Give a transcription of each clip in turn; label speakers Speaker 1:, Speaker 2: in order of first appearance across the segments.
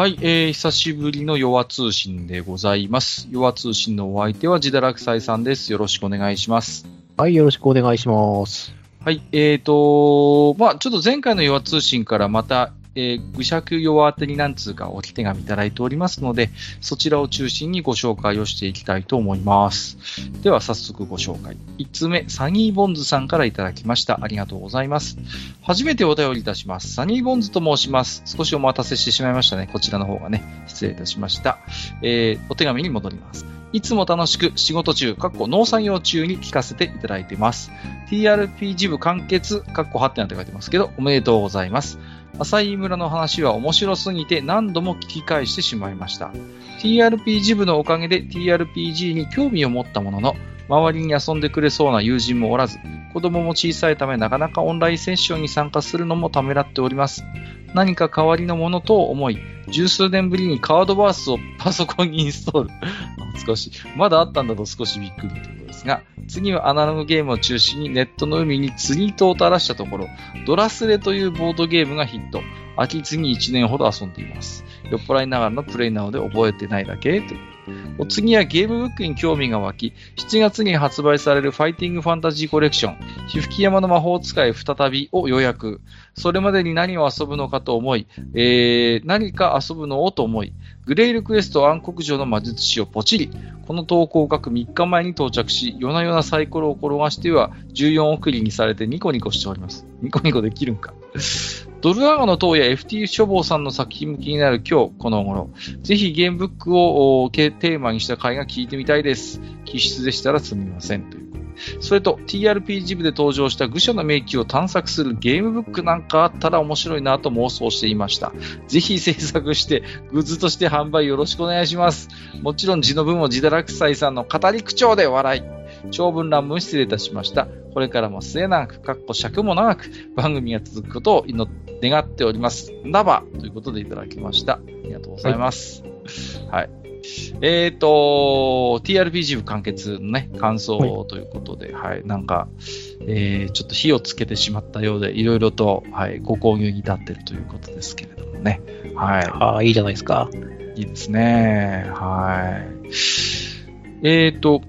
Speaker 1: はい、えー、久しぶりの弱通信でございます。弱通信のお相手は自堕落斎さんです。よろしくお願いします。
Speaker 2: はい、よろしくお願いします。
Speaker 1: はい、えーと、まあちょっと前回の弱通信からまた、えー、愚尺弱宛てに何通かお手紙いただいておりますので、そちらを中心にご紹介をしていきたいと思います。では早速ご紹介。1つ目、サニーボンズさんからいただきました。ありがとうございます。初めてお便りいたします。サニーボンズと申します。少しお待たせしてしまいましたね。こちらの方がね、失礼いたしました。えー、お手紙に戻ります。いつも楽しく仕事中、かっこ農作業中に聞かせていただいてます。TRPG 部完結、かっこはってなって書いてますけど、おめでとうございます。浅井村の話は面白すぎて何度も聞き返してしまいました。TRPG 部のおかげで TRPG に興味を持ったものの、周りに遊んでくれそうな友人もおらず、子供も小さいためなかなかオンラインセッションに参加するのもためらっております。何か代わりのものと思い、十数年ぶりにカードバースをパソコンにインストール。少し、まだあったんだと少しびっくりということですが、次はアナログゲームを中心にネットの海に釣り糸を垂らしたところ、ドラスレというボードゲームがヒット。秋次に1年ほど遊んでいます。酔っ払いながらのプレイなので覚えてないだけというお次はゲームブックに興味が湧き、7月に発売されるファイティングファンタジーコレクション、ひふき山の魔法使い再びを予約。それまでに何を遊ぶのかと思い、えー、何か遊ぶのをと思い、グレイルクエスト暗黒城の魔術師をポチリ。この投稿を書く3日前に到着し、夜な夜なサイコロを転がしては14送りにされてニコニコしております。ニコニコできるんか。ドルアガの塔や FT 書房さんの作品向きになる今日、この頃。ぜひゲームブックをテーマにした回が聞いてみたいです。気質でしたらすみません。という。それと TRPG 部で登場した愚者の迷宮を探索するゲームブックなんかあったら面白いなと妄想していました。ぜひ制作して、グッズとして販売よろしくお願いします。もちろん字の文も自堕落斎さんの語り口調で笑い。長文乱文失礼いたしました。これからも末永く、かっこ尺も長く、番組が続くことを祈っ願っております。ナバということでいただきました。ありがとうございます。はい。はい、えっ、ー、と、TRPG 部完結のね、感想ということで、はい、はい、なんか、えー、ちょっと火をつけてしまったようで、いろいろと、はい、ご購入に至っているということですけれどもね。はい。
Speaker 2: ああ、いいじゃないですか。
Speaker 1: いいですね。はい。えっ、ー、と、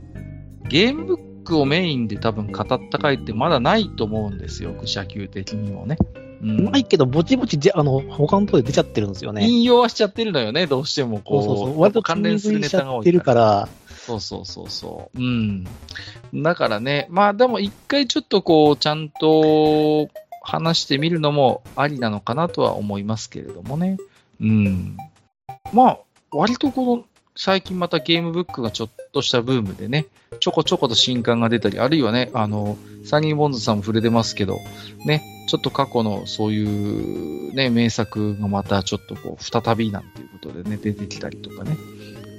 Speaker 1: ゲームブックをメインで多分語った回ってまだないと思うんですよ、社級的にもね。
Speaker 2: うん、ないけど、ぼちぼちあの、他のところで出ちゃってるんですよね。
Speaker 1: 引用はしちゃってるのよね、どうしてもこう。
Speaker 2: そうそうそう割と関連するネタが多いから。
Speaker 1: そうそうそうそう。うん。だからね、まあでも一回ちょっとこう、ちゃんと話してみるのもありなのかなとは思いますけれどもね。うん。まあ、割とこの、最近またゲームブックがちょっとしたブームでね、ちょこちょこと新刊が出たり、あるいはね、あの、サニーボンズさんも触れてますけど、ね、ちょっと過去のそういうね、名作がまたちょっとこう、再びなんていうことでね、出てきたりとかね。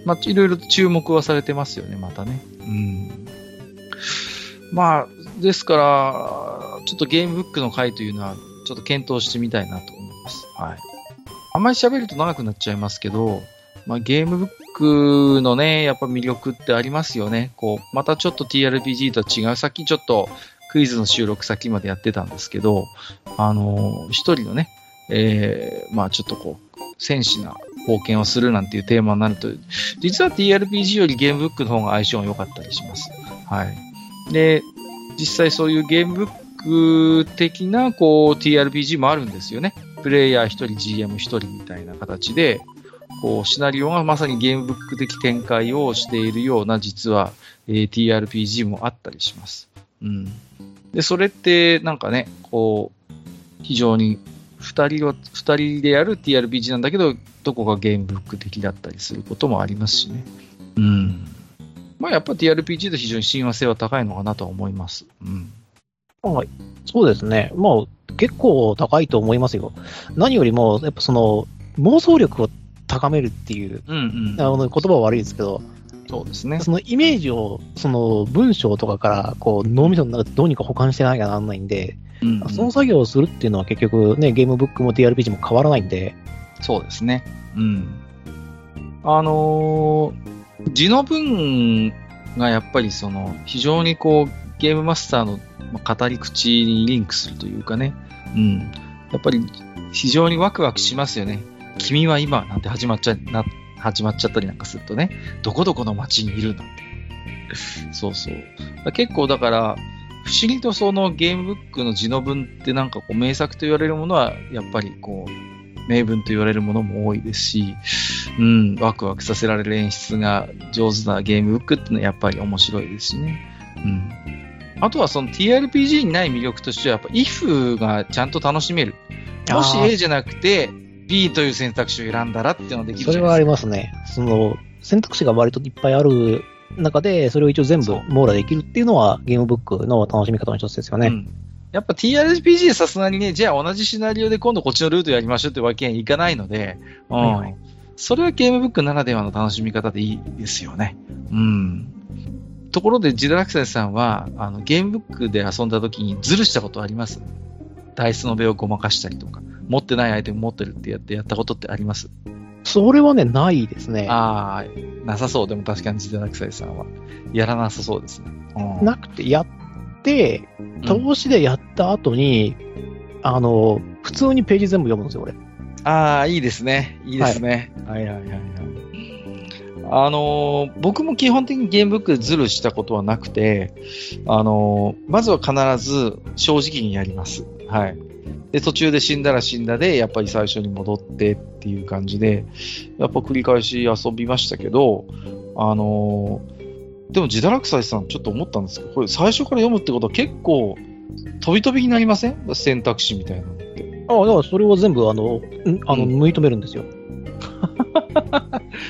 Speaker 1: まあ、いろいろ注目はされてますよね、またね。うん。まあ、ですから、ちょっとゲームブックの回というのは、ちょっと検討してみたいなと思います。はい。あんまり喋ると長くなっちゃいますけど、まあ、ゲームブックのね、やっぱ魅力ってありますよね。こう、またちょっと TRPG とは違う。さっきちょっとクイズの収録先までやってたんですけど、あのー、一人のね、えー、まあちょっとこう、戦士な冒険をするなんていうテーマになると、実は TRPG よりゲームブックの方が相性が良かったりします。はい。で、実際そういうゲームブック的なこう TRPG もあるんですよね。プレイヤー一人、GM 一人みたいな形で、こう、シナリオがまさにゲームブック的展開をしているような、実は、えー、TRPG もあったりします。うん。で、それって、なんかね、こう、非常に、二人は、二人でやる TRPG なんだけど、どこかゲームブック的だったりすることもありますしね。うん。まあ、やっぱ TRPG と非常に親和性は高いのかなとは思います。うん。
Speaker 2: はい。そうですね。まあ、結構高いと思いますよ。何よりも、やっぱその、妄想力を高めるっていう、
Speaker 1: うんうん、
Speaker 2: あの言葉は悪いですけど、
Speaker 1: そうですね。
Speaker 2: そのイメージを、その文章とかから、こう、脳みその中でどうにか保管してなきゃならないんで、
Speaker 1: うんうん、
Speaker 2: その作業をするっていうのは結局ね、ゲームブックも TRPG も変わらないんで。
Speaker 1: そうですね。うん。あのー、字の文がやっぱりその、非常にこう、ゲームマスターの語り口にリンクするというかね、うん。やっぱり非常にワクワクしますよね。君は今なんて始まっちゃ、な、始まっちゃったりなんかするとね、どこどこの街にいるなんて。そうそう。結構だから、不思議とそのゲームブックの字の文ってなんかこう名作と言われるものは、やっぱりこう、名文と言われるものも多いですし、うん、ワクワクさせられる演出が上手なゲームブックってのはやっぱり面白いですしね。うん。あとはその TRPG にない魅力としては、やっぱ if がちゃんと楽しめる。もし A じゃなくて B という選択肢を選んだらっていうのができる
Speaker 2: それはありますね。その、選択肢が割といっぱいある中で、それを一応全部網羅できるっていうのは、ゲームブックの楽しみ方の一つですよね。
Speaker 1: うん。やっぱ TRPG でさすがにね、じゃあ同じシナリオで今度こっちのルートやりましょうってわけにはいかないので、うん。
Speaker 2: はいはい
Speaker 1: それはゲームブックならではの楽しみ方でいいですよね。うん。ところで、ジダラクセンさんは、あの、ゲームブックで遊んだ時にズルしたことあります？ダイスの目をごまかしたりとか、持ってないアイテム持ってるってやってやったことってあります？
Speaker 2: それはね、ないですね。
Speaker 1: ああ、なさそう。でも確かにジダラクセンさんは。やらなさそうですね。うん
Speaker 2: なくて、やって、
Speaker 1: うん
Speaker 2: 投資でやった後に、あの、普通にページ全部読むんですよ、俺。
Speaker 1: ああ、いいですね。いいですね。はい、はい、はいはいあのー僕も基本的にゲームブックでズルしたことはなくて、あのーまずは必ず正直にやります。はい。で、途中で死んだら死んだで、やっぱり最初に戻ってっていう感じで、やっぱ繰り返し遊びましたけど、あのーでも、ジダラクサイさん、ちょっと思ったんですけど、これ最初から読むってことは結構、飛び飛びになりません？選択肢みたいなのって。
Speaker 2: ああ、だからそれを全部、あの、んあの、
Speaker 1: うん
Speaker 2: 縫い止めるんですよ。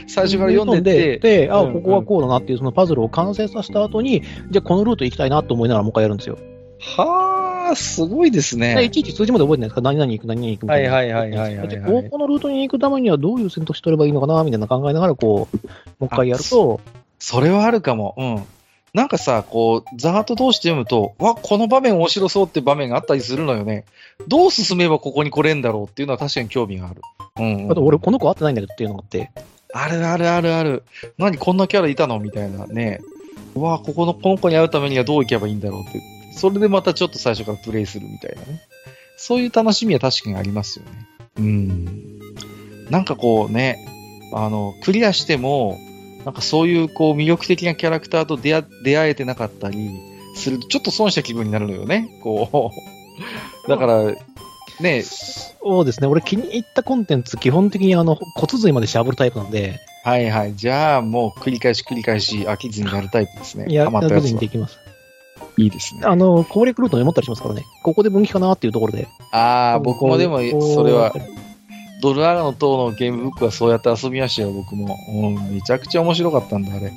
Speaker 1: 最初から読んでて、
Speaker 2: で、あ、
Speaker 1: うん
Speaker 2: ここはこうだなっていう、そのパズルを完成させた後に、じゃあこのルート行きたいなと思いながらもう一回やるんですよ。
Speaker 1: はあ、すごいです
Speaker 2: でい
Speaker 1: ね。
Speaker 2: ちいち数字まで覚えてないですか？何々行く、何々行くみたいな。
Speaker 1: はいはいはいはいはいはい
Speaker 2: じゃあここのルートに行くためにはどういう選択肢取ればいいのかなみたいな考えながら、こう、もう一回やると、
Speaker 1: それはあるかも。うん。なんかさ、こう、ざーっと通して読むと、わ、この場面面白そうって場面があったりするのよね。どう進めばここに来れんだろうっていうのは確かに興味がある。うん、
Speaker 2: あと俺この子会ってないんだけどっていうのがあって、
Speaker 1: あるあるあるある。何こんなキャラいたの？みたいなね。うわ、ここの、この子に会うためにはどう行けばいいんだろうって。それでまたちょっと最初からプレイするみたいなね。そういう楽しみは確かにありますよね。うん。なんかこうね、あの、クリアしても、なんかそういうこう魅力的なキャラクターと出会出会えてなかったりすると、ちょっと損した気分になるのよね。こう。だから、ね、
Speaker 2: そうですね、俺気に入ったコンテンツ、基本的にあの骨髄までしゃぶるタイプなんで、
Speaker 1: はいはい。じゃあもう繰り返し繰り返し飽きずにやるタイプですね。
Speaker 2: いや、
Speaker 1: ハマったやつは
Speaker 2: やずにで。きます。
Speaker 1: いいですね。
Speaker 2: あの、攻略ルートメモったりしますからね、ここで分岐かなっていうところで。
Speaker 1: ああ、僕もでも、それは、ドルアラの塔のゲームブックはそうやって遊びましたよ、僕も。うん、めちゃくちゃ面白かったんだ、あれ。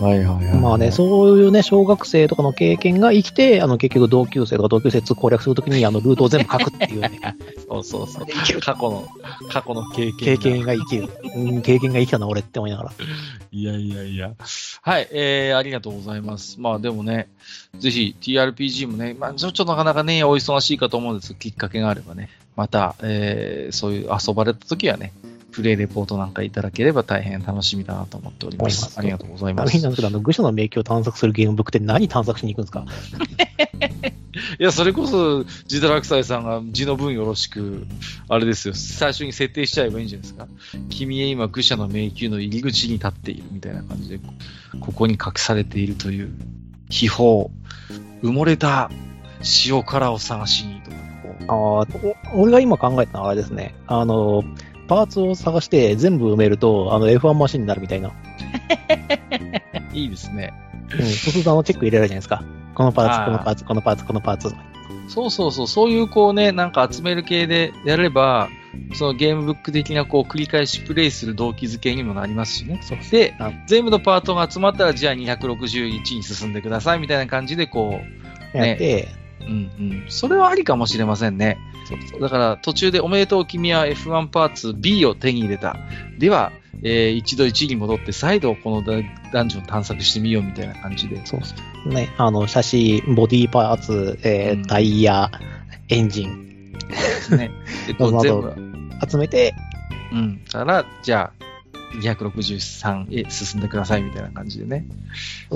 Speaker 1: はいはいはい。
Speaker 2: まあね、そういうね、小学生とかの経験が生きて、あの、結局同級生とか同級生攻略するときに、あの、ルートを全部書くっていうね、
Speaker 1: そうそうそう。過去の、過去の経験
Speaker 2: 経
Speaker 1: が。
Speaker 2: 験が生きる。うん、経験が生きたな、俺って思いながら。
Speaker 1: いやいやいや。はい、えー、ありがとうございます。まあでもね、ぜひ TRPG もね、まあちょっとなかなかね、お忙しいかと思うんですけど、きっかけがあればね、また、えー、そういう遊ばれた時はね、プレイレポートなんかいただければ大変楽しみだなと思っております。ありがとうござい
Speaker 2: あ
Speaker 1: ます。
Speaker 2: の日なんですけど、あの、愚者の迷宮を探索するゲームブックって何探索しに行くんですか？
Speaker 1: いや、それこそ、ジダラクサイさんが字の分よろしく、あれですよ、最初に設定しちゃえばいいんじゃないですか。君へ今、愚者の迷宮の入り口に立っているみたいな感じで、ここに隠されているという、秘宝、埋もれた塩辛を探しにと
Speaker 2: あ俺が今考えたのはあれですね。あの、パーツを探して全部埋めると、あの、F1 マシンになるみたいな。
Speaker 1: いいですね。
Speaker 2: うん、そうするとあの、チェック入れられるじゃないですか。このパーツ、このパーツ、このパーツ、このパーツ。
Speaker 1: そうそうそう、そういうこうね、なんか集める系でやれば、そのゲームブック的なこう繰り返しプレイする動機づけにもなりますしね。で
Speaker 2: あ、
Speaker 1: 全部のパートが集まったら、じゃあ261に進んでくださいみたいな感じでこう、
Speaker 2: やって、
Speaker 1: うんうん。それはありかもしれませんね。だから途中でおめでとう君は F1 パーツ B を手に入れた。では、えー一度1に戻って再度このダダンジョン探索してみようみたいな感じで。
Speaker 2: そうそう。ね、あの、シャシー、ボディパーツ、えー
Speaker 1: うん
Speaker 2: タイヤ、エンジン、
Speaker 1: ね。で、こう
Speaker 2: なる
Speaker 1: 全部、
Speaker 2: 集めて、
Speaker 1: うん。から、じゃあ、263へ進んでくださいみたいな感じでね。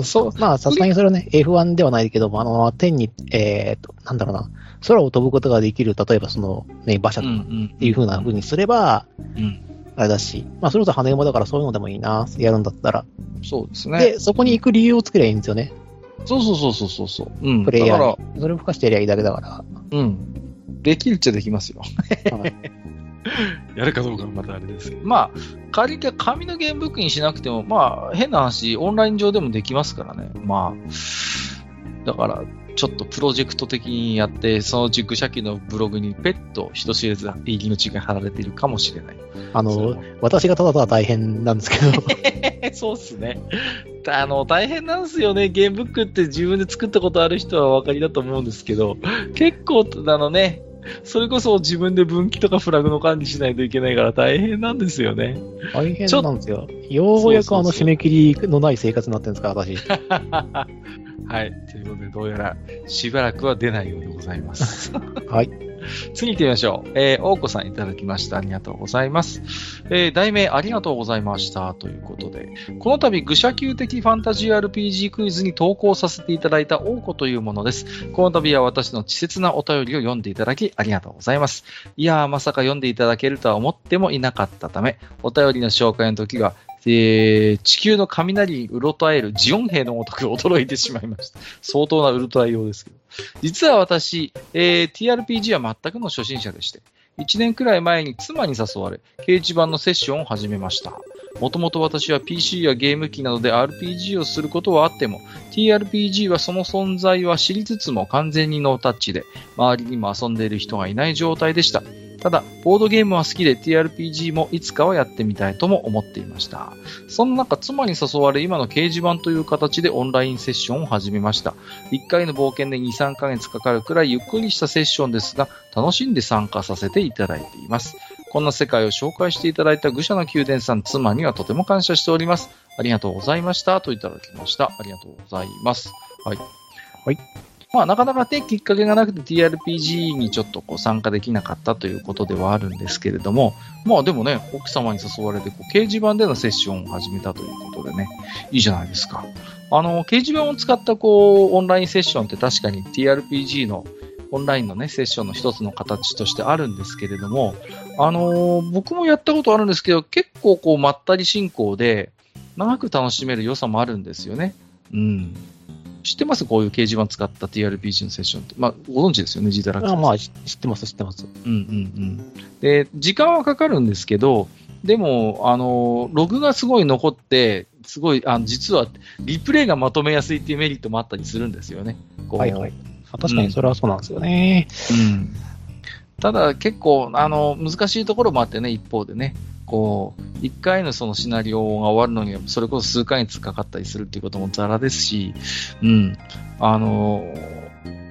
Speaker 1: そう
Speaker 2: まあ、さすがにそれはね、F1 ではないけども、あの、天に、えーと、なんだろうな、空を飛ぶことができる、例えばその、ね、馬車とか
Speaker 1: ん。
Speaker 2: っていう風な風にすれば、
Speaker 1: うん。
Speaker 2: あれだし、まあ、それこそ羽馬だからそういうのでもいいな、やるんだったら。
Speaker 1: そうですね。
Speaker 2: で、そこに行く理由を作ればいいんですよね。
Speaker 1: そうそうそうそうそうそう。うん。
Speaker 2: プレイヤーに。それを付加してやりゃいいだけだから。
Speaker 1: ら、うん。できるっちゃできますよ。
Speaker 2: はい
Speaker 1: やるかどうかはまたあれですけど。まあ、仮に紙のゲームブックにしなくても、まあ、変な話、オンライン上でもできますからね。まあ、だから、ちょっとプロジェクト的にやって、そのうち愚者機のブログにペット人知れず入り口が貼られているかもしれない。
Speaker 2: あの、私がただただ大変なんですけど、
Speaker 1: そうっすね。あの、大変なんですよね。ゲームブックって自分で作ったことある人はお分かりだと思うんですけど、結構、あのね、それこそ自分で分岐とかフラグの管理しないといけないから大変なんですよね。
Speaker 2: 大変なんですよ。ようやくあの締め切りのない生活になってるんですから、私。
Speaker 1: はい。ということで、どうやらしばらくは出ないようでございます。
Speaker 2: はい。
Speaker 1: 次行ってみましょう。えー、大子さんいただきました。ありがとうございます。えー、題名ありがとうございました。ということで、この度、愚者級的ファンタジー RPG クイズに投稿させていただいた大子というものです。この度は私の稚拙なお便りを読んでいただきありがとうございます。いやー、まさか読んでいただけるとは思ってもいなかったため、お便りの紹介の時は、えー地球の雷にうろたえるジオン兵のごとく驚いてしまいました。相当なウルトラ用ですけど。実は私、えー TRPG は全くの初心者でして、1年くらい前に妻に誘われ、掲示板のセッションを始めました。もともと私は PC やゲーム機などで RPG をすることはあっても、TRPG はその存在は知りつつも完全にノータッチで、周りにも遊んでいる人がいない状態でした。ただ、ボードゲームは好きで TRPG もいつかはやってみたいとも思っていました。そんな中、妻に誘われ今の掲示板という形でオンラインセッションを始めました。1回の冒険で2、3ヶ月かかるくらいゆっくりしたセッションですが、楽しんで参加させていただいています。こんな世界を紹介していただいた愚者の宮殿さん、妻にはとても感謝しております。ありがとうございました。といただきました。ありがとうございます。はい。
Speaker 2: はい。
Speaker 1: まあ、なかなかね、きっかけがなくて TRPG にちょっとこう参加できなかったということではあるんですけれども、まあでもね、奥様に誘われてこう掲示板でのセッションを始めたということでね、いいじゃないですか。あの、掲示板を使ったこう、オンラインセッションって確かに TRPG のオンラインのね、セッションの一つの形としてあるんですけれども、あのー僕もやったことあるんですけど、結構こう、まったり進行で、長く楽しめる良さもあるんですよね。うん。知ってます？こういう掲示板使った TRPG のセッションって。まあ、ご存知ですよね、ジダラク
Speaker 2: あまあ、知知ってます、知ってます。
Speaker 1: うんうんうん。で、時間はかかるんですけど、でも、あの、ログがすごい残って、すごい、あの実は、リプレイがまとめやすいっていうメリットもあったりするんですよね。
Speaker 2: はいはい。あ確かにそれはそうなんですよね。
Speaker 1: うん。ただ、結構、あの、難しいところもあってね、一方でね、こう、一回のそのシナリオが終わるのに、それこそ数ヶ月かかったりするっていうこともザラですし、うん。あの、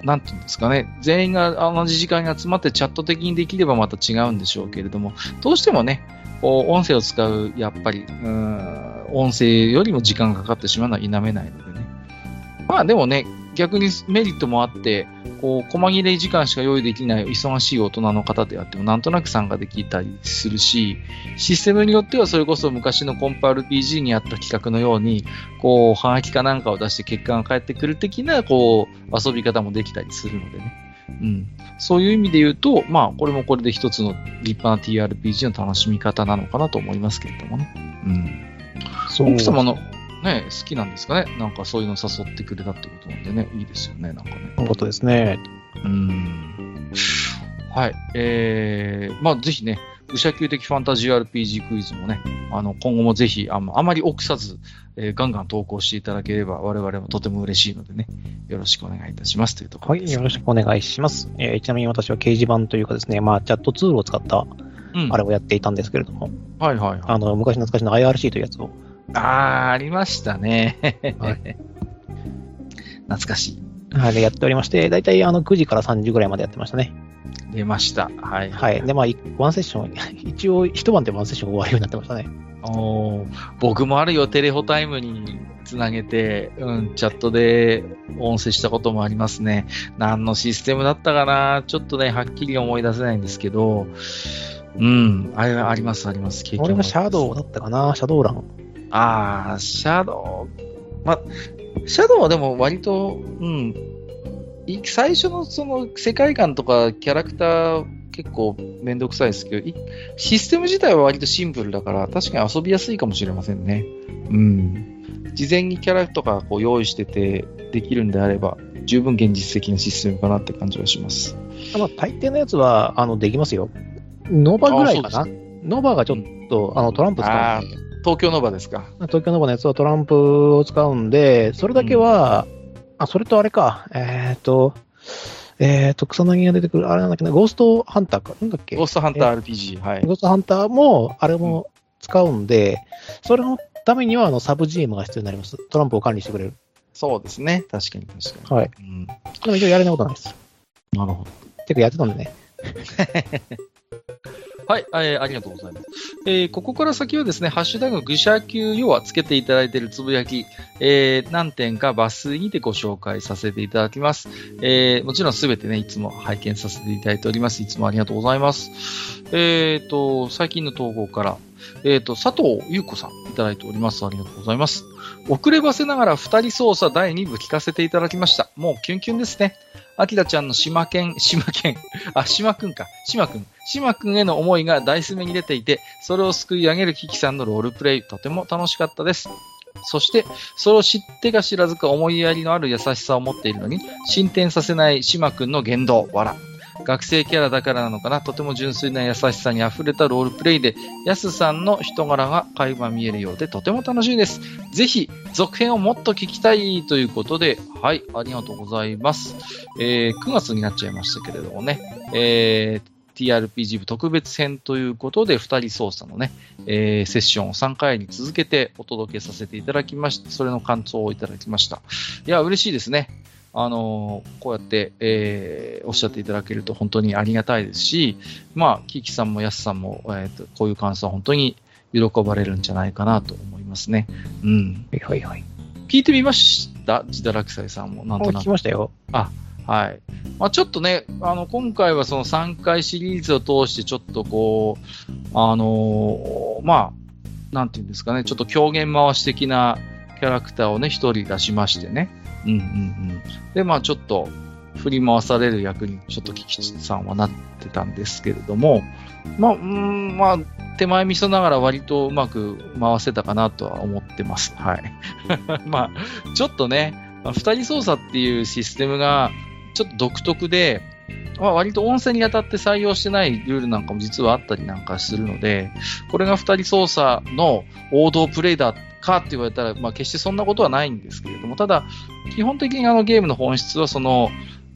Speaker 1: なんていうんですかね、全員が同じ時間に集まってチャット的にできればまた違うんでしょうけれども、どうしてもね、こう音声を使う、やっぱり、うん、音声よりも時間がかかってしまうのは否めないのでね。まあでもね、逆にメリットもあって、こう、細切れ時間しか用意できない忙しい大人の方であっても、なんとなく参加できたりするし、システムによってはそれこそ昔のコンパ RPG にあった企画のように、こう、ハガキかなんかを出して結果が返ってくる的な、こう、遊び方もできたりするのでね。うん。そういう意味で言うと、まあ、これもこれで一つの立派な TRPG の楽しみ方なのかなと思いますけれどもね。うん。
Speaker 2: そう
Speaker 1: 奥様のね、好きなんですかね。なんかそういうの誘ってくれたってことなんでね、いいですよね、なんかね。
Speaker 2: そういうことですね。
Speaker 1: うん。はい。えー、まあぜひね、武者級的ファンタジー RPG クイズもね、あの、今後もぜひ、あのあまり臆さず、えーガンガン投稿していただければ、我々もとても嬉しいのでね、よろしくお願いいたしますというとこ
Speaker 2: はい、
Speaker 1: ろです。
Speaker 2: よろしくお願いします。えーちなみに私は掲示板というかですね、まあ、チャットツールを使った
Speaker 1: うん。
Speaker 2: あれをやっていたんですけれども、
Speaker 1: はいはいはい。
Speaker 2: あの、昔懐かしの IRC というやつを、
Speaker 1: あー、ありましたね。
Speaker 2: は
Speaker 1: 懐かしい。
Speaker 2: はい、やっておりまして、だいたいあの9時から3時ぐらいまでやってましたね。
Speaker 1: 出ました。はい。
Speaker 2: はい。で、まあ、いワンセッション、一応一晩でワンセッション終わるようになってましたね。
Speaker 1: おー僕もあるよ、テレホタイムにつなげて、うん、チャットで音声したこともありますね。何のシステムだったかな？ちょっとね、はっきり思い出せないんですけど、うん、あれはあります、あります。経験
Speaker 2: 俺がシャドウだったかな、シャドウラン。
Speaker 1: ああ、シャドウ。ま、シャドウはでも割と、うん、い最初のその世界観とかキャラクター結構めんどくさいですけど、いシステム自体は割とシンプルだから、確かに遊びやすいかもしれませんね。うん。事前にキャラとかこう用意しててできるんであれば、十分現実的なシステムかなって感じはします。
Speaker 2: まあ、大抵のやつは、あの、できますよ。ノバぐらいかな。ノバがちょっと、あの、トランプ使うんで、
Speaker 1: 東京ノバですか？
Speaker 2: 東京ノバのやつはトランプを使うんで、それだけは、あ、それとあれか、えっ、と、えっ、と、草薙が出てくる、あれなんだっけな、ゴーストハンターか、なんだっけ？
Speaker 1: ゴーストハンター RPG。はい
Speaker 2: ゴ。ーストハンターも、あれも使うんで、それのためには、あの、サブ GM が必要になります。トランプを管理してくれる。
Speaker 1: そうですね。確かに確かに。
Speaker 2: はい。
Speaker 1: うん。
Speaker 2: でも一応やれないことないです。
Speaker 1: なるほど。
Speaker 2: てかやってたんでね。
Speaker 1: はい、えーありがとうございます。えーここから先はですね、ハッシュタグ、愚者級要はつけていただいているつぶやき、えー何点か抜粋にてご紹介させていただきます。えーもちろんすべてね、いつも拝見させていただいております。いつもありがとうございます。えっ、と、最近の投稿から、えっ、と、佐藤優子さんいただいております。ありがとうございます。遅ればせながら二人操作第2部聞かせていただきました。もうキュンキュンですね。アキラちゃんの島県、島県、あ、島くんか、島くん。島くんへの思いが大ス目に出ていて、それを救い上げるキキさんのロールプレイ、とても楽しかったです。そして、それを知ってか知らずか思いやりのある優しさを持っているのに、進展させない島くんの言動、わら。学生キャラだからなのかな、とても純粋な優しさに溢れたロールプレイで、ヤスさんの人柄が垣間見えるようで、とても楽しいです。ぜひ、続編をもっと聞きたいということで、はい、ありがとうございます。えー9月になっちゃいましたけれどもね、えー TRPG 部特別編ということで、二人操作のね、えーセッションを3回に続けてお届けさせていただきまして、それの感想をいただきました。いや、嬉しいですね。あのーこうやって、えーおっしゃっていただけると本当にありがたいですし、まあ、キキさんもヤスさんも、えーとこういう感想は本当に喜ばれるんじゃないかなと思いますね。うん。
Speaker 2: はいはいはい。
Speaker 1: 聞いてみました？自堕落斎さんも、なんとなく
Speaker 2: 聞き。ましたよ。
Speaker 1: はい。まあ、ちょっとね、あの、今回はその3回シリーズを通してちょっとこう、あのーまあ、なんていうんですかね、ちょっと狂言回し的なキャラクターをね、一人出しましてね。うんうんうん。で、まあちょっと振り回される役にちょっとキキさんはなってたんですけれども、まあ、うん、まあ、手前味噌ながら割とうまく回せたかなとは思ってます。はい。まあ、ちょっとね、二人操作っていうシステムがちょっと独特で、まあ、割と音声に当たって採用してないルールなんかも実はあったりなんかするので、これが二人操作の王道プレイだかって言われたら、まあ決してそんなことはないんですけれども、ただ、基本的にあのゲームの本質はその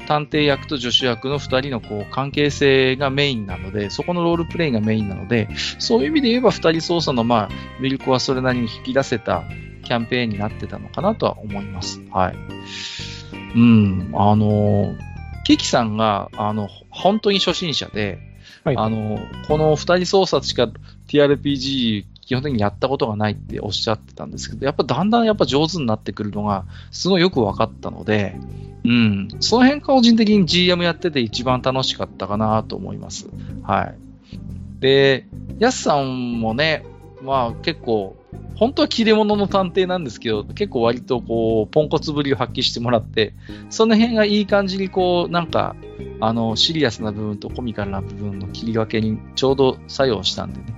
Speaker 1: 探偵役と助手役の二人のこう関係性がメインなので、そこのロールプレイがメインなので、そういう意味で言えば二人操作のまあ魅力はそれなりに引き出せたキャンペーンになってたのかなとは思います。はい。うん、あの、キキさんが、あの、本当に初心者で、
Speaker 2: はい
Speaker 1: あの、この二人操作しか TRPG 基本的にやったことがないっておっしゃってたんですけど、やっぱだんだんやっぱ上手になってくるのがすごいよく分かったので、うん、その辺個人的に GM やってて一番楽しかったかなと思います。はい。で、ヤスさんもね、まあ結構、本当は切れ者の探偵なんですけど、結構割とこう、ポンコツぶりを発揮してもらって、その辺がいい感じにこう、なんか、あの、シリアスな部分とコミカルな部分の切り分けにちょうど作用したんでね。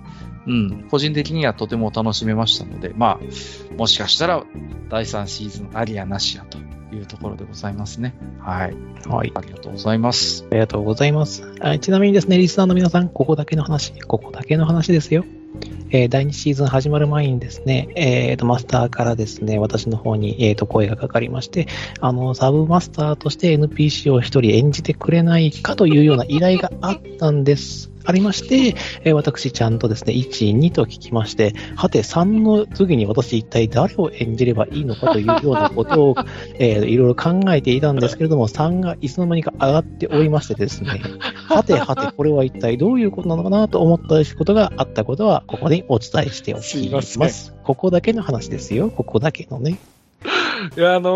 Speaker 1: うん、個人的にはとても楽しめましたので、まあ、もしかしたら第3シーズンありやなしやというところでございますね。はい。
Speaker 2: はい。
Speaker 1: ありがとうございます。
Speaker 2: ありがとうございます。あちなみにですね、リスナーの皆さん、ここだけの話、ここだけの話ですよ。えー第2シーズン始まる前にですね、えーと、マスターからですね、私の方に、えーと、声がかかりまして、あの、サブマスターとして NPC を1人演じてくれないかというような依頼があったんです。ありまして、えー私ちゃんとですね、1、2と聞きまして、はて3の次に私一体誰を演じればいいのかというようなことを、えーいろいろ考えていたんですけれども、3がいつの間にか上がっておりましてですね、はてはて、これは一体どういうことなのかなと思ったことがあったことは、ここにお伝えしておきます。ここだけの話ですよ。ここだけのね。
Speaker 1: いや、あの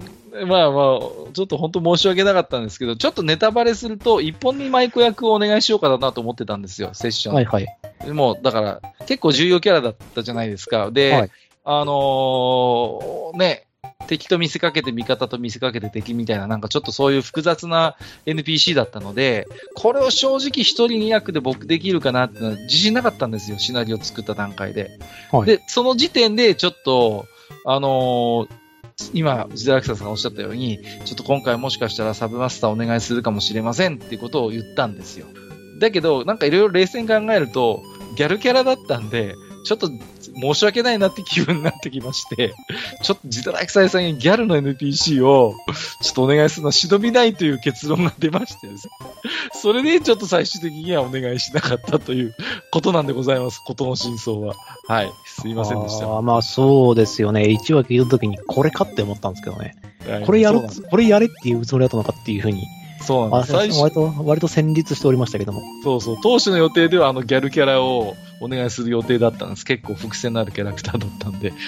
Speaker 1: ーまあまあ、ちょっと本当申し訳なかったんですけど、ちょっとネタバレすると、一本にマイク役をお願いしようかなと思ってたんですよ、セッション。
Speaker 2: はいはい。
Speaker 1: もう、だから、結構重要キャラだったじゃないですか。で、
Speaker 2: はい
Speaker 1: あのーね、敵と見せかけて味方と見せかけて敵みたいな、なんかちょっとそういう複雑な NPC だったので、これを正直一人二役で僕できるかなってのは自信なかったんですよ、シナリオ作った段階で。
Speaker 2: はい
Speaker 1: で、その時点でちょっと、あのー今、ジダラクサさんがおっしゃったように、ちょっと今回もしかしたらサブマスターお願いするかもしれませんっていうことを言ったんですよ。だけど、なんかいろいろ冷静に考えると、ギャルキャラだったんで、ちょっと申し訳ないなって気分になってきまして、ちょっとジダラクサイさんにギャルの NPC をちょっとお願いするのは忍びないという結論が出ましてですね。それでちょっと最終的にはお願いしなかったということなんでございます。ことの真相は。はい。すいませんでした。
Speaker 2: あーまあそうですよね。1話聞いたときにこれかって思ったんですけどね。
Speaker 1: はい
Speaker 2: これやる
Speaker 1: そうなんで、
Speaker 2: これやれっていうつもりだったのかっていうふうに、
Speaker 1: すそうなん
Speaker 2: あ
Speaker 1: です。最初
Speaker 2: 割と、割と戦慄しておりましたけども。
Speaker 1: そうそう。当初の予定ではあのギャルキャラをお願いする予定だったんです。結構伏線のあるキャラクターだったんで。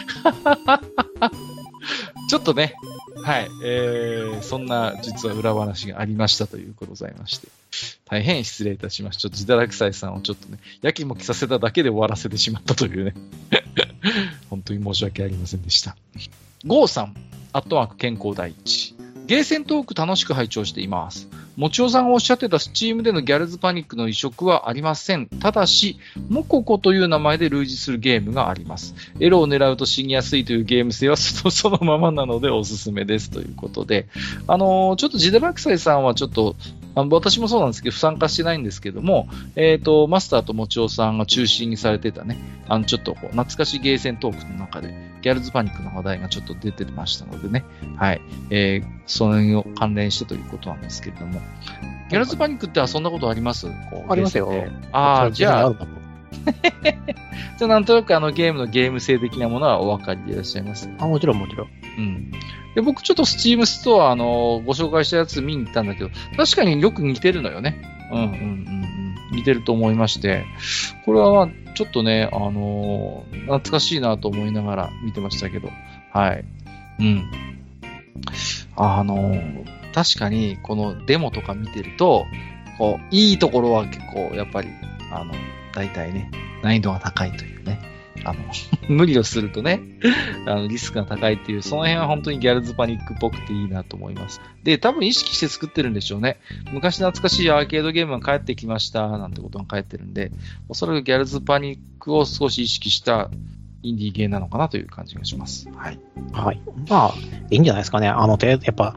Speaker 1: ちょっとね、はい。えー、そんな実は裏話がありましたということでございまして。大変失礼いたしました。ちょっと自堕落斎さんをちょっとね、やきもきさせただけで終わらせてしまったというね。本当に申し訳ありませんでした。ゴーさん、アットマーク健康第一。ゲーセントーク楽しく拝聴しています。もちおさんがおっしゃってたスチームでのギャルズパニックの移植はありません。ただし、モココという名前で類似するゲームがあります。エロを狙うと死にやすいというゲーム性はそのままなのでおすすめですということで、あのーちょっとジデラクサイさんはちょっと、あの私もそうなんですけど、参加してないんですけども、えっ、と、マスターともちおさんが中心にされてたね、あの、ちょっとこう、懐かしいゲーセントークの中で、ギャルズパニックの話題がちょっと出てましたのでね、はい、えー、それを関連してということなんですけれども、ギャルズパニックってそんなことあります？
Speaker 2: ありますよ
Speaker 1: ああ、じゃあ、じゃあなんとなくあのゲームのゲーム性的なものはお分かりでいらっしゃいます？
Speaker 2: あ、もちろんもちろん。
Speaker 1: うん。で、僕ちょっとスチームストア、あの、ご紹介したやつ見に行ったんだけど、確かによく似てるのよね。うんうんうんうん。似てると思いまして、これはまあ、ちょっとね、あのー懐かしいなと思いながら見てましたけど、はい。うん。あのー確かに、このデモとか見てると、こう、いいところは結構、やっぱり、あの、大体ね、難易度が高いというね。あの、無理をするとね、あの、リスクが高いっていう、その辺は本当にギャルズパニックっぽくていいなと思います。で、多分意識して作ってるんでしょうね。昔懐かしいアーケードゲームが帰ってきました、なんてことが帰ってるんで、おそらくギャルズパニックを少し意識したインディーゲーなのかなという感じがします。はい。
Speaker 2: はい。まあ、いいんじゃないですかね。あの、てやっぱ、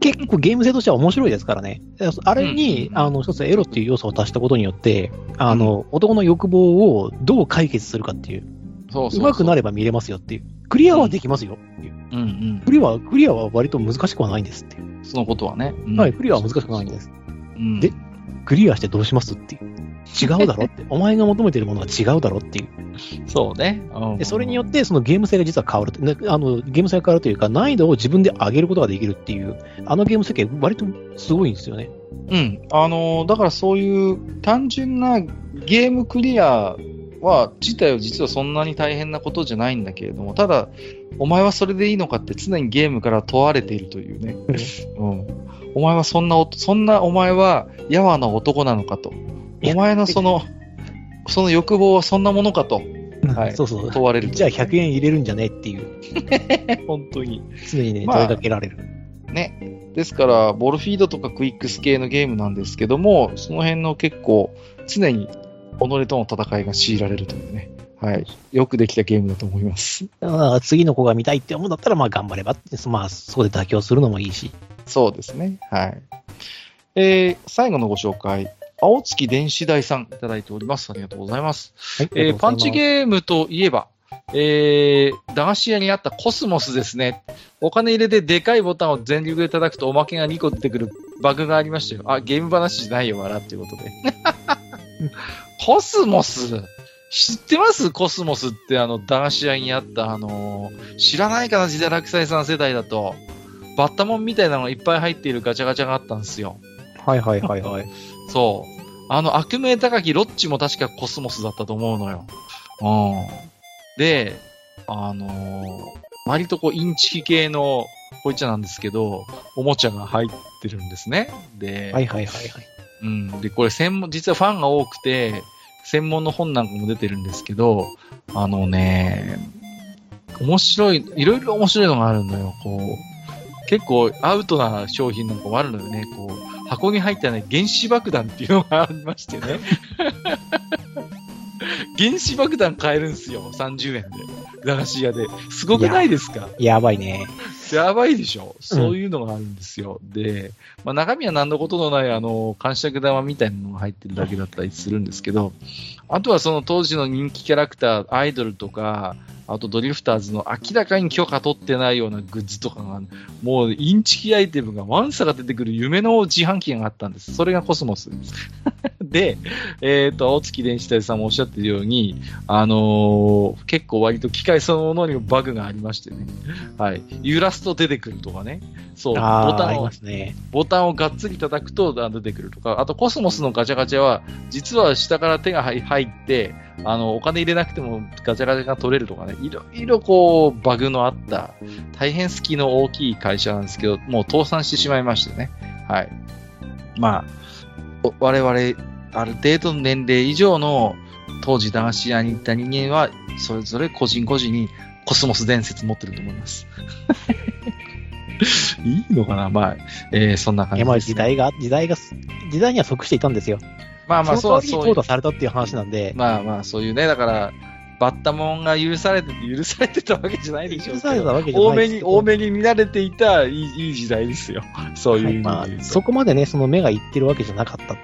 Speaker 2: 結構ゲーム性としては面白いですからね。あれに、一つエロっていう要素を足したことによって、あの、男の欲望をどう解決するかっていう、
Speaker 1: そうそうう
Speaker 2: まくな
Speaker 1: る。
Speaker 2: れば見れますよっていう。クリアはできますよっていう。
Speaker 1: うんうん。
Speaker 2: クリアは、クリアは割と難しくはないんですっていう。
Speaker 1: そのことはね。うん
Speaker 2: はい、クリアは難しくないんです。
Speaker 1: うん
Speaker 2: でクリアしてどうしますっていう。違うだろって。お前が求めてるものは違うだろっていう。
Speaker 1: そうね。うん
Speaker 2: で、それによって、そのゲーム性が実は変わるあの、ゲーム性が変わるというか、難易度を自分で上げることができるっていう、あのゲーム設計、割とすごいんですよね。
Speaker 1: うん。あのーだからそういう単純なゲームクリアは、自体は実はそんなに大変なことじゃないんだけれども、ただ、お前はそれでいいのかって常にゲームから問われているというね。うん。お前はそんなお、そんなお前は、やわな男なのかと。お前のその、その欲望はそんなものかとはい
Speaker 2: そうそう。
Speaker 1: 問われると。
Speaker 2: じゃあ100円入れるんじゃねっていう、
Speaker 1: 本当に。
Speaker 2: 常にね、
Speaker 1: まあ
Speaker 2: 問いかけられる。
Speaker 1: ね。ですから、ボルフィードとかクイックス系のゲームなんですけども、その辺の結構、常に己との戦いが強いられるというね。はい。よくできたゲームだと思います。
Speaker 2: 次の子が見たいって思うんだったら、まあ頑張ればって、まあそこで妥協するのもいいし。
Speaker 1: そうですね。はい。えー、最後のご紹介。青月電子台さんいただいております。ありがとうございます。
Speaker 2: はい。
Speaker 1: えーパンチ
Speaker 2: ー
Speaker 1: ゲームといえば、えー、駄菓子屋にあったコスモスですね。お金入れてでかいボタンを全力で叩くとおまけが2個出てくるバグがありましたよ。あ、ゲーム話じゃないよ、笑っていうことで。コスモス？知ってます？コスモスってあの、駄菓子屋にあった、あのー知らないかな、ジダラクサイさん世代だと。バッタモンみたいなのがいっぱい入っているガチャガチャがあったんですよ。
Speaker 2: はいはいはいはい。
Speaker 1: そう。あの、悪名高きロッチも確かコスモスだったと思うのよ。うん。で、あのー割とこう、インチキ系のこいつなんですけど、おもちゃが入ってるんですね。で、
Speaker 2: はいはいはいはい。
Speaker 1: うん。で、これ専門、実はファンが多くて、専門の本なんかも出てるんですけど、あのね、面白い、いろいろ面白いのがあるのよ。こう、結構アウトな商品なんかもあるのよね。こう、箱に入ったね、原子爆弾っていうのがありましてね。原子爆弾買えるんですよ。30円で。駄菓子屋で。すごくないですか？
Speaker 2: やばいね。
Speaker 1: やばいでしょそういうのがあるんですよ。うん、で、まあ、中身は何のことのない、あの、感触玉みたいなのが入ってるだけだったりするんですけど、あとはその当時の人気キャラクター、アイドルとか、あとドリフターズの明らかに許可取ってないようなグッズとかが、もうインチキアイテムがワンサが出てくる夢の自販機があったんです。それがコスモスです。で、えっ、ー、と、青月電子体さんもおっしゃってるように、あのー、結構割と機械そのものにもバグがありましてね。はい。揺らすと出てくるとかね。そう、ボタンを、ね、ボタンをがっつり叩くと出てくるとか、あとコスモスのガチャガチャは、実は下から手が入って、あの、お金入れなくてもガチャガチャが取れるとかね、いろいろこう、バグのあった、大変好きの大きい会社なんですけど、もう倒産してしまいましてね。はい。まあ、我々、ある程度の年齢以上の当時駄菓子屋に行った人間は、それぞれ個人個人にコスモス伝説持ってると思います。いいのかな？まあ、えー、そんな感じです、ね。
Speaker 2: 時代が、時代が、時代には即していたんですよ。
Speaker 1: まあまあ、そうそう。
Speaker 2: 淘汰されたっていう話なんで。
Speaker 1: まあまあ、そういうね、だから、バッタモンが許されてて、許されてたわけじゃないでしょ
Speaker 2: 許されたわけじゃない
Speaker 1: 多めに、多めに見られていたいいいい時代ですよ。そういう意味で、はいま
Speaker 2: あ、そこまでね、その目がいってるわけじゃなかった。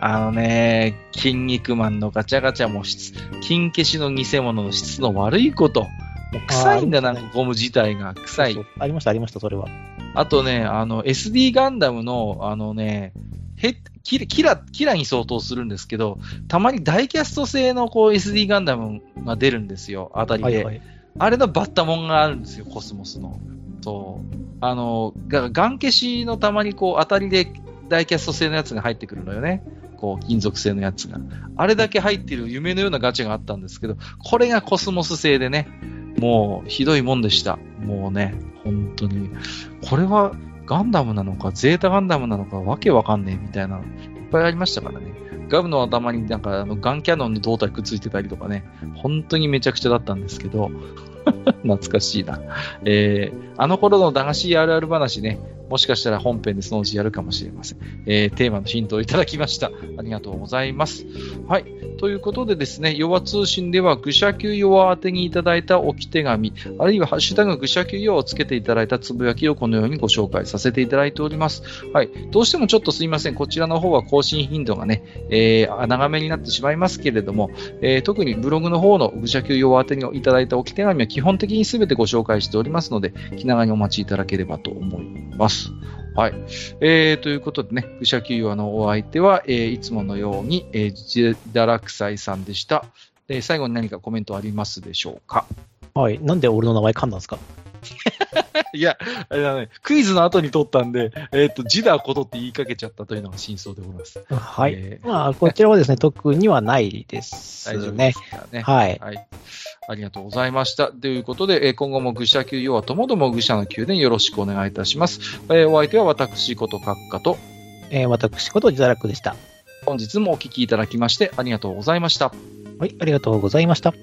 Speaker 1: あのね、筋肉マンのガチャガチャも質、金消しの偽物の質の悪いこと。もう臭いんだ、なんかゴム自体が臭い。そう
Speaker 2: そうありました、ありました、それは。
Speaker 1: あとね、あの、SD ガンダムの、あのね、へキラ、キラ、キラに相当するんですけど、たまにダイキャスト製のこう SD ガンダムが出るんですよ、あたりで。はいはい、あれのバッタモンがあるんですよ、コスモスの。そう。あの、ガン消しのたまにこう当たりでダイキャスト製のやつが入ってくるのよね。こう、金属製のやつが。あれだけ入ってる夢のようなガチャがあったんですけど、これがコスモス製でね、もうひどいもんでした。もうね、本当に。これはガンダムなのか、ゼータガンダムなのか、わけわかんねえみたいな、いっぱいありましたからね。ガブの頭になんかあのガンキャノンの胴体くっついてたりとかね、本当にめちゃくちゃだったんですけど、懐かしいな。えー、あの頃の駄菓子あるある話ね、もしかしたら本編でそのうちやるかもしれません。えー、テーマのヒントをいただきました。ありがとうございます。はい。ということでですね、弱通信では、愚者級弱宛てにいただいた置き手紙、あるいはハッシュタグ愚者級弱をつけていただいたつぶやきをこのようにご紹介させていただいております。はい。どうしてもちょっとすいません。こちらの方は更新頻度がね、えー、長めになってしまいますけれども、えー、特にブログの方の愚者級弱宛てにいただいた置き手紙は基基本的に全てご紹介しておりますので、気長にお待ちいただければと思います。はい。えー、ということでね、愚者級のお相手は、えー、いつものように、えー、ジダラクサイさんでした。えー、最後に何かコメントありますでしょうか？
Speaker 2: はい。なんで俺の名前噛んだんですか？
Speaker 1: いや、あれだね、クイズの後に取ったんで、えっ、ー、と、ジダことって言いかけちゃったというのが真相でございます。
Speaker 2: はい。えー、まあ、こちらはですね、特にはないですね。大
Speaker 1: ね。はい。はいありがとうございました。ということで、今後も愚者級要はともども愚者の宮殿よろしくお願いいたします。えー、お相手は私こと閣下と、
Speaker 2: えー、私こと自堕落でした。
Speaker 1: 本日もお聞きいただきましてありがとうございました。
Speaker 2: はい、ありがとうございました。